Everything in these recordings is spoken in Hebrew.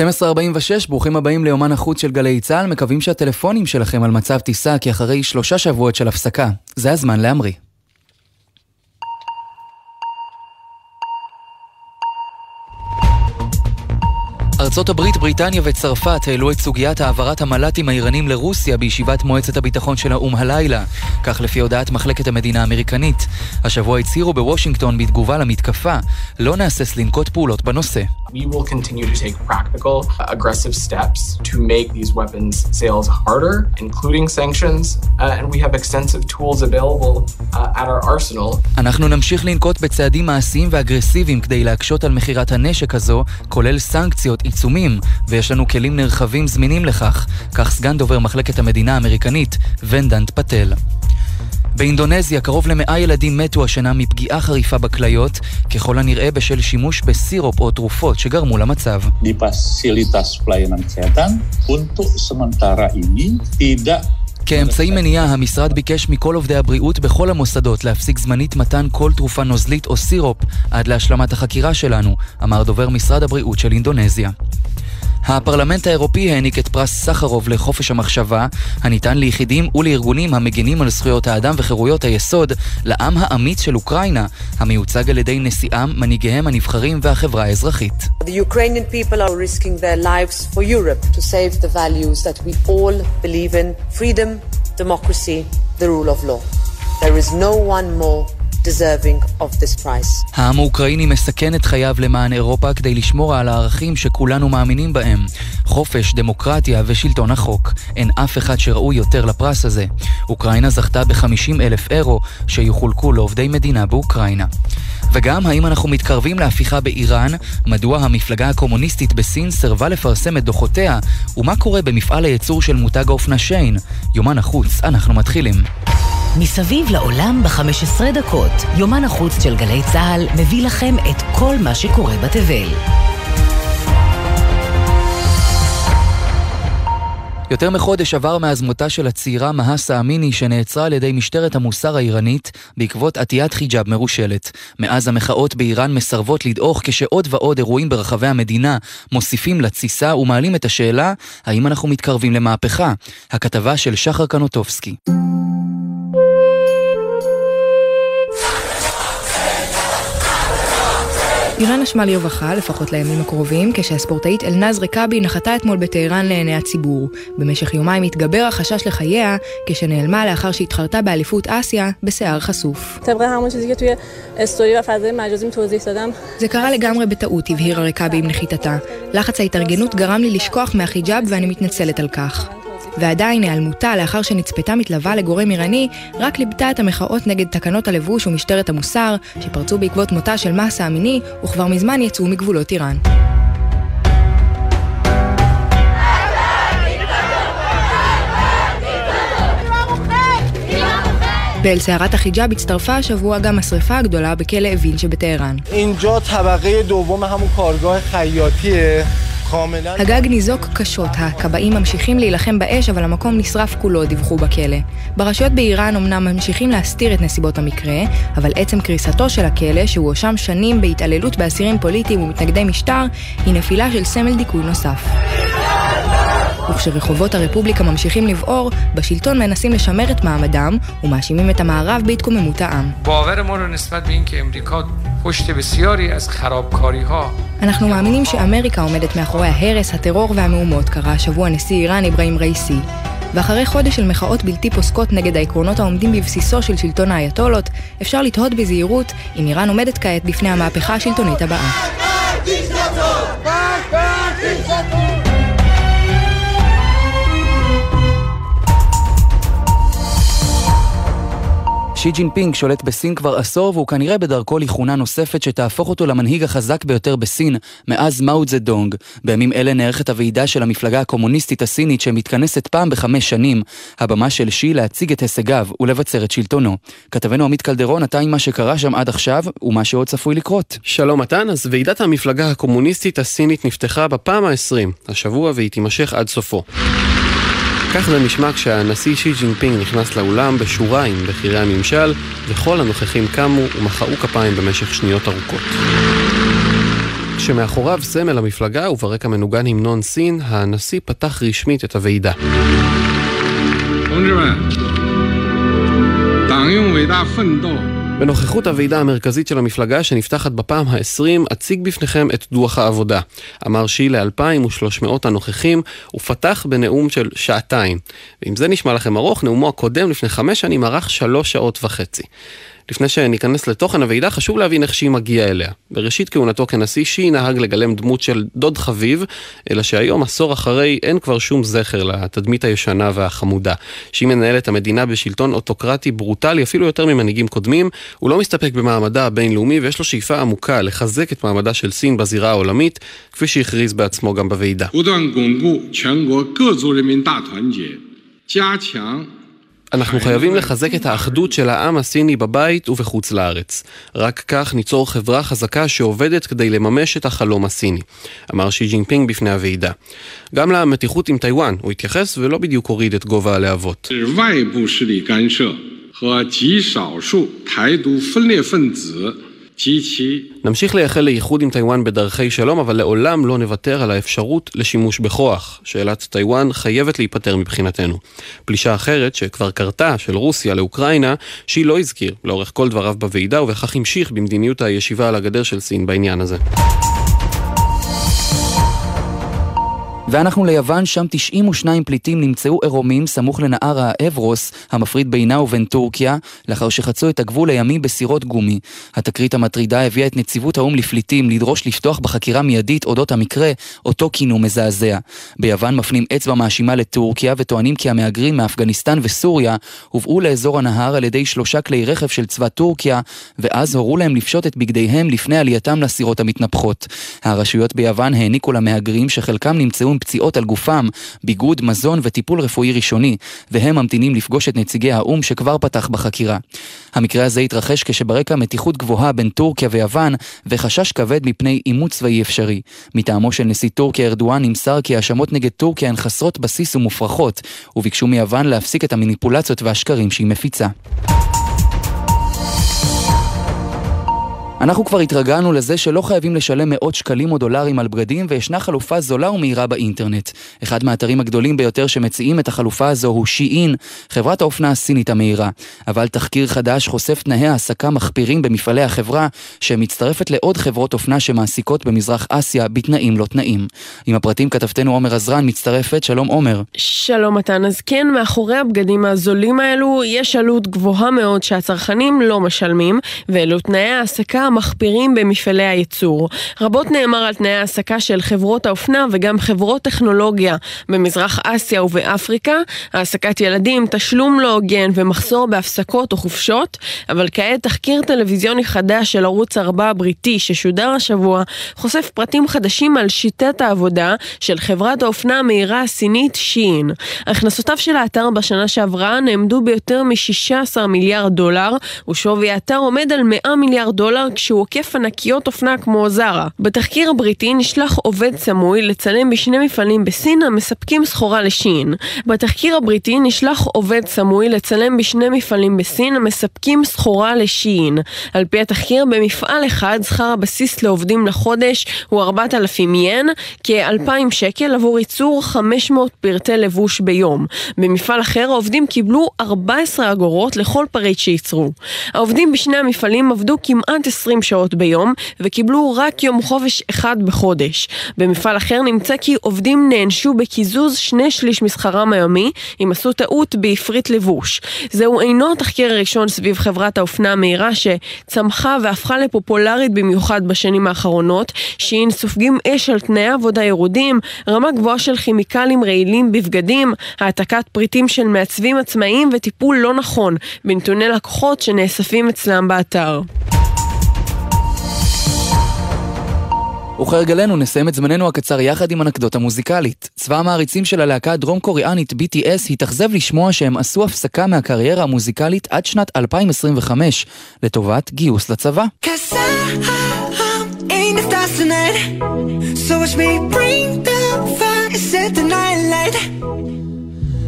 1246, ברוכים הבאים ליומן החוץ של גלי צה"ל, מקווים שהטלפונים שלכם על מצב טיסה כי אחרי שלושה שבועות של הפסקה. זה הזמן להמריא. ארצות הברית, בריטניה וצרפת העלו את סוגיית העברת המל"טים האיראנים לרוסיה בישיבת מועצת הביטחון של האו"ם הלילה. כך לפי הודעת מחלקת המדינה האמריקנית. השבוע הצהירו בוושינגטון בתגובה למתקפה, לא נהסס לנקוט פעולות בנושא. We will continue to take practical, aggressive steps to make these weapons sales harder, including sanctions, uh, and we have extensive tools available uh, at our arsenal. אנחנו נמשיך לנקוט בצעדים מעשיים ואגרסיביים כדי להקשות על מכירת הנשק הזו, כולל סנקציות, עיצומים, ויש לנו כלים נרחבים זמינים לכך, כך סגן דובר מחלקת המדינה האמריקנית, ונדנט פטל. באינדונזיה קרוב למאה ילדים מתו השנה מפגיעה חריפה בכליות, ככל הנראה בשל שימוש בסירופ או תרופות שגרמו למצב. כאמצעי מניעה, המשרד ביקש מכל עובדי הבריאות בכל המוסדות להפסיק זמנית מתן כל תרופה נוזלית או סירופ עד להשלמת החקירה שלנו, אמר דובר משרד הבריאות של אינדונזיה. הפרלמנט האירופי העניק את פרס סחרוב לחופש המחשבה, הניתן ליחידים ולארגונים המגינים על זכויות האדם וחירויות היסוד, לעם האמיץ של אוקראינה, המיוצג על ידי נשיאם, מנהיגיהם הנבחרים והחברה האזרחית. The rule of law. There is no one more deserving of this price. העם האוקראיני מסכן את חייו למען אירופה כדי לשמור על הערכים שכולנו מאמינים בהם. חופש, דמוקרטיה ושלטון החוק. אין אף אחד שראוי יותר לפרס הזה. אוקראינה זכתה ב-50 אלף אירו שיחולקו לעובדי מדינה באוקראינה. וגם האם אנחנו מתקרבים להפיכה באיראן, מדוע המפלגה הקומוניסטית בסין סירבה לפרסם את דוחותיה, ומה קורה במפעל הייצור של מותג האופנה שיין. יומן החוץ, אנחנו מתחילים. מסביב לעולם ב-15 דקות, יומן החוץ של גלי צה"ל מביא לכם את כל מה שקורה בתבל. יותר מחודש עבר מאז מותה של הצעירה מהסה אמיני שנעצרה על ידי משטרת המוסר האיראנית בעקבות עטיית חיג'אב מרושלת. מאז המחאות באיראן מסרבות לדעוך כשעוד ועוד אירועים ברחבי המדינה מוסיפים לתסיסה ומעלים את השאלה האם אנחנו מתקרבים למהפכה. הכתבה של שחר קנוטובסקי. איראן אשמה לרווחה, לפחות לימים הקרובים, כשהספורטאית אלנז רקאבי נחתה אתמול בטהרן לעיני הציבור. במשך יומיים התגבר החשש לחייה, כשנעלמה לאחר שהתחרתה באליפות אסיה בשיער חשוף. זה קרה לגמרי בטעות, הבהירה רקאבי עם נחיתתה. לחץ ההתארגנות גרם לי לשכוח מהחיג'אב ואני מתנצלת על כך. ועדיין היעלמותה לאחר שנצפתה מתלווה לגורם איראני, רק ליבתה את המחאות נגד תקנות הלבוש ומשטרת המוסר, שפרצו בעקבות מותה של מסה המיני, וכבר מזמן יצאו מגבולות איראן. ואל סערת החיג'אב הצטרפה השבוע גם השרפה הגדולה בכלא אווין שבטהרן. הגג ניזוק קשות, הכבאים ממשיכים להילחם באש, אבל המקום נשרף כולו, דיווחו בכלא. ברשויות באיראן אמנם ממשיכים להסתיר את נסיבות המקרה, אבל עצם קריסתו של הכלא, שהוא הואשם שנים בהתעללות באסירים פוליטיים ומתנגדי משטר, היא נפילה של סמל דיכוי נוסף. וכשרחובות הרפובליקה ממשיכים לבעור, בשלטון מנסים לשמר את מעמדם ומאשימים את המערב בהתקוממות העם. אנחנו מאמינים שאמריקה עומדת מאחורי ההרס, הטרור והמהומות, קרא השבוע נשיא איראן אברהים רייסי. ואחרי חודש של מחאות בלתי פוסקות נגד העקרונות העומדים בבסיסו של שלטון האייתולות, אפשר לתהות בזהירות אם איראן עומדת כעת בפני המהפכה השלטונית הבאה. שי ג'ינפינג שולט בסין כבר עשור והוא כנראה בדרכו לכהונה נוספת שתהפוך אותו למנהיג החזק ביותר בסין מאז מאו דזה-דונג. בימים אלה נערכת הוועידה של המפלגה הקומוניסטית הסינית שמתכנסת פעם בחמש שנים. הבמה של שי להציג את הישגיו ולבצר את שלטונו. כתבנו עמית קלדרון, אתה עם מה שקרה שם עד עכשיו ומה שעוד צפוי לקרות. שלום מתן, אז ועידת המפלגה הקומוניסטית הסינית נפתחה בפעם ה-20 השבוע והיא תימשך עד סופו. כך זה נשמע כשהנשיא שי ג'ינפינג נכנס לאולם בשורה עם בכירי הממשל, וכל הנוכחים קמו ומחאו כפיים במשך שניות ארוכות. כשמאחוריו סמל המפלגה וברקע מנוגן המנון סין, הנשיא פתח רשמית את הוועידה. בנוכחות הוועידה המרכזית של המפלגה שנפתחת בפעם ה-20, אציג בפניכם את דוח העבודה. אמר שי ל-2,300 הנוכחים, ופתח בנאום של שעתיים. ואם זה נשמע לכם ארוך, נאומו הקודם לפני חמש שנים ארך שלוש שעות וחצי. לפני שניכנס לתוכן הוועידה, חשוב להבין איך שי מגיע אליה. בראשית כהונתו כנשיא, שי נהג לגלם דמות של דוד חביב, אלא שהיום, עשור אחרי, אין כבר שום זכר לתדמית הישנה והחמודה. שי מנהל את המדינה בשלטון אוטוקרטי ברוטלי, אפילו יותר ממנהיגים קודמים. הוא לא מסתפק במעמדה הבינלאומי, ויש לו שאיפה עמוקה לחזק את מעמדה של סין בזירה העולמית, כפי שהכריז בעצמו גם בוועידה. אנחנו חייבים לחזק את האחדות של העם הסיני בבית ובחוץ לארץ. רק כך ניצור חברה חזקה שעובדת כדי לממש את החלום הסיני, אמר שי ג'ינפינג בפני הוועידה. גם למתיחות עם טיוואן הוא התייחס ולא בדיוק הוריד את גובה הלהבות. 和极少数台独分裂分子 נמשיך לייחל לאיחוד עם טיוואן בדרכי שלום, אבל לעולם לא נוותר על האפשרות לשימוש בכוח. שאלת טיוואן חייבת להיפתר מבחינתנו. פלישה אחרת, שכבר קרתה, של רוסיה לאוקראינה, ששי לא הזכיר לאורך כל דבריו בוועידה, ובכך המשיך במדיניות הישיבה על הגדר של סין בעניין הזה. ואנחנו ליוון, שם 92 פליטים נמצאו עירומים סמוך לנהר האוורוס, המפריד בינה ובין טורקיה, לאחר שחצו את הגבול הימי בסירות גומי. התקרית המטרידה הביאה את נציבות האו"ם לפליטים לדרוש לפתוח בחקירה מיידית אודות המקרה, אותו כינו מזעזע. ביוון מפנים אצבע מאשימה לטורקיה וטוענים כי המהגרים מאפגניסטן וסוריה הובאו לאזור הנהר על ידי שלושה כלי רכב של צבא טורקיה, ואז הורו להם לפשוט את בגדיהם לפני עלייתם לסירות המתנפחות. הרשויות ביוון העניקו למהגרים שחלקם נמצאו עם פציעות על גופם, ביגוד, מזון וטיפול רפואי ראשוני, והם ממתינים לפגוש את נציגי האו"ם שכבר פתח בחקירה. המקרה הזה התרחש כשברקע מתיחות גבוהה בין טורקיה ויוון, וחשש כבד מפני עימות צבאי אפשרי. מטעמו של נשיא טורקיה ארדואן נמסר כי האשמות נגד טורקיה הן חסרות בסיס ומופרכות, וביקשו מיוון להפסיק את המניפולציות והשקרים שהיא מפיצה. אנחנו כבר התרגלנו לזה שלא חייבים לשלם מאות שקלים או דולרים על בגדים וישנה חלופה זולה ומהירה באינטרנט. אחד מהאתרים הגדולים ביותר שמציעים את החלופה הזו הוא שי-אין, חברת האופנה הסינית המהירה. אבל תחקיר חדש חושף תנאי העסקה מחפירים במפעלי החברה, שמצטרפת לעוד חברות אופנה שמעסיקות במזרח אסיה בתנאים לא תנאים. עם הפרטים כתבתנו עומר עזרן מצטרפת, שלום עומר. שלום מתן, אז כן, מאחורי הבגדים הזולים האלו יש עלות גבוהה מאוד שהצרכנים לא משלמים, ואלו תנאי העסקה המחפירים במפעלי הייצור. רבות נאמר על תנאי העסקה של חברות האופנה וגם חברות טכנולוגיה במזרח אסיה ובאפריקה, העסקת ילדים, תשלום לא הוגן ומחסור בהפסקות או חופשות, אבל כעת תחקיר טלוויזיוני חדש של ערוץ 4 הבריטי ששודר השבוע חושף פרטים חדשים על שיטת העבודה של חברת האופנה המהירה הסינית שין. הכנסותיו של האתר בשנה שעברה נעמדו ביותר מ-16 מיליארד דולר, ושווי האתר עומד על 100 מיליארד דולר כשהוא עוקף ענקיות אופנה כמו זרה. בתחקיר הבריטי נשלח עובד סמוי לצלם בשני מפעלים בסין המספקים סחורה לשין. בתחקיר הבריטי נשלח עובד סמוי לצלם בשני מפעלים בסין המספקים סחורה לשין. על פי התחקיר, במפעל אחד שכר הבסיס לעובדים לחודש הוא 4,000 ין, כ-2,000 שקל עבור ייצור 500 פרטי לבוש ביום. במפעל אחר העובדים קיבלו 14 אגורות לכל פריט שייצרו. העובדים בשני המפעלים עבדו כמעט 20 20 שעות ביום וקיבלו רק יום חופש אחד בחודש. במפעל אחר נמצא כי עובדים נענשו בקיזוז שני שליש משכרם היומי אם עשו טעות בעפרית לבוש. זהו אינו התחקיר הראשון סביב חברת האופנה המהירה שצמחה והפכה לפופולרית במיוחד בשנים האחרונות, שהיא סופגים אש על תנאי עבודה ירודים, רמה גבוהה של כימיקלים רעילים בבגדים, העתקת פריטים של מעצבים עצמאיים וטיפול לא נכון בנתוני לקוחות שנאספים אצלם באתר. וכהרגלנו נסיים את זמננו הקצר יחד עם אנקדוטה מוזיקלית. צבא המעריצים של הלהקה הדרום קוריאנית BTS התאכזב לשמוע שהם עשו הפסקה מהקריירה המוזיקלית עד שנת 2025, לטובת גיוס לצבא.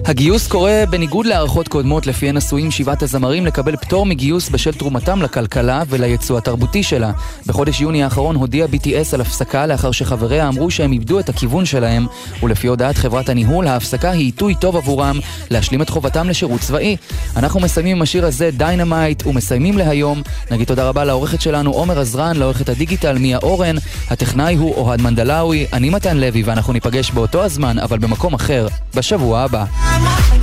הגיוס קורה בניגוד להערכות קודמות לפיהן עשויים שבעת הזמרים לקבל פטור מגיוס בשל תרומתם לכלכלה וליצוא התרבותי שלה. בחודש יוני האחרון הודיע BTS על הפסקה לאחר שחבריה אמרו שהם איבדו את הכיוון שלהם, ולפי הודעת חברת הניהול, ההפסקה היא עיתוי טוב עבורם להשלים את חובתם לשירות צבאי. אנחנו מסיימים עם השיר הזה, Dynamite, ומסיימים להיום. נגיד תודה רבה לעורכת שלנו עומר עזרן, לעורכת הדיגיטל מיה אורן, הטכנאי הוא אוהד מנדלאווי, אני מתן לוי, ואנחנו ניפגש באותו הזמן, אבל במקום אחר, בשבוע הבא. my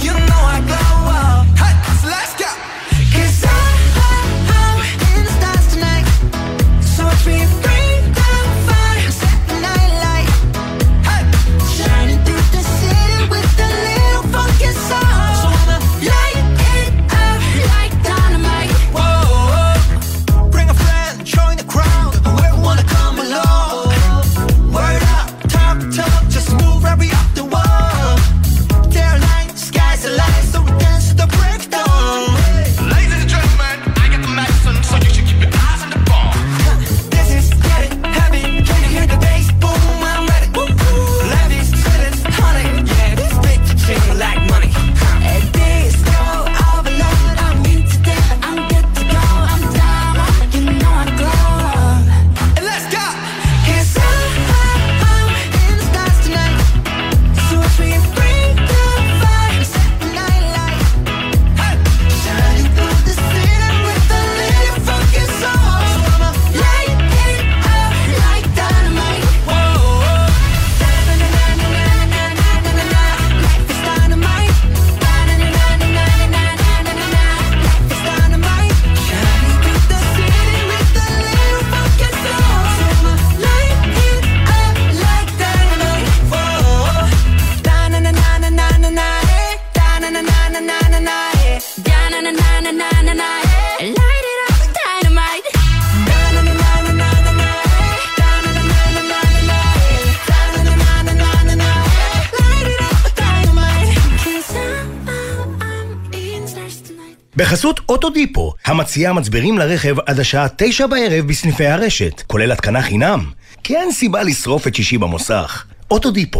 בחסות אוטודיפו, המציעה מצברים לרכב עד השעה תשע בערב בסניפי הרשת, כולל התקנה חינם. כי אין סיבה לשרוף את שישי במוסך. אוטודיפו.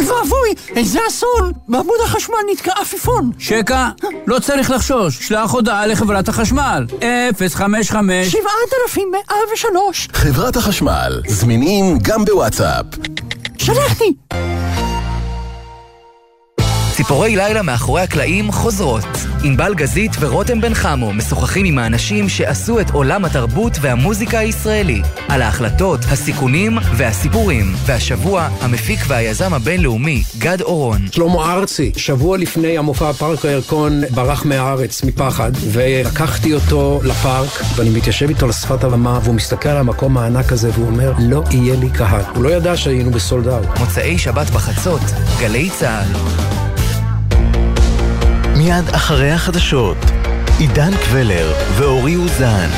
אוי ואבוי, איזה אסון! בעמוד החשמל נתקע עפיפון. שקע, לא צריך לחשוש, שלח הודעה לחברת החשמל. 055 7103 חברת החשמל, זמינים גם בוואטסאפ. שלחתי! ציפורי לילה מאחורי הקלעים חוזרות. ענבל גזית ורותם בן חמו משוחחים עם האנשים שעשו את עולם התרבות והמוזיקה הישראלי. על ההחלטות, הסיכונים והסיפורים. והשבוע, המפיק והיזם הבינלאומי, גד אורון. שלמה ארצי, שבוע לפני המופע פארק הירקון, ברח מהארץ מפחד, ולקחתי אותו לפארק, ואני מתיישב איתו לשפת הבמה, והוא מסתכל על המקום הענק הזה, והוא אומר, לא יהיה לי קהל. הוא לא ידע שהיינו בסולד אאוט. מוצאי שבת בחצות, גלי צה"ל. מיד אחרי החדשות, עידן קבלר ואורי אוזן.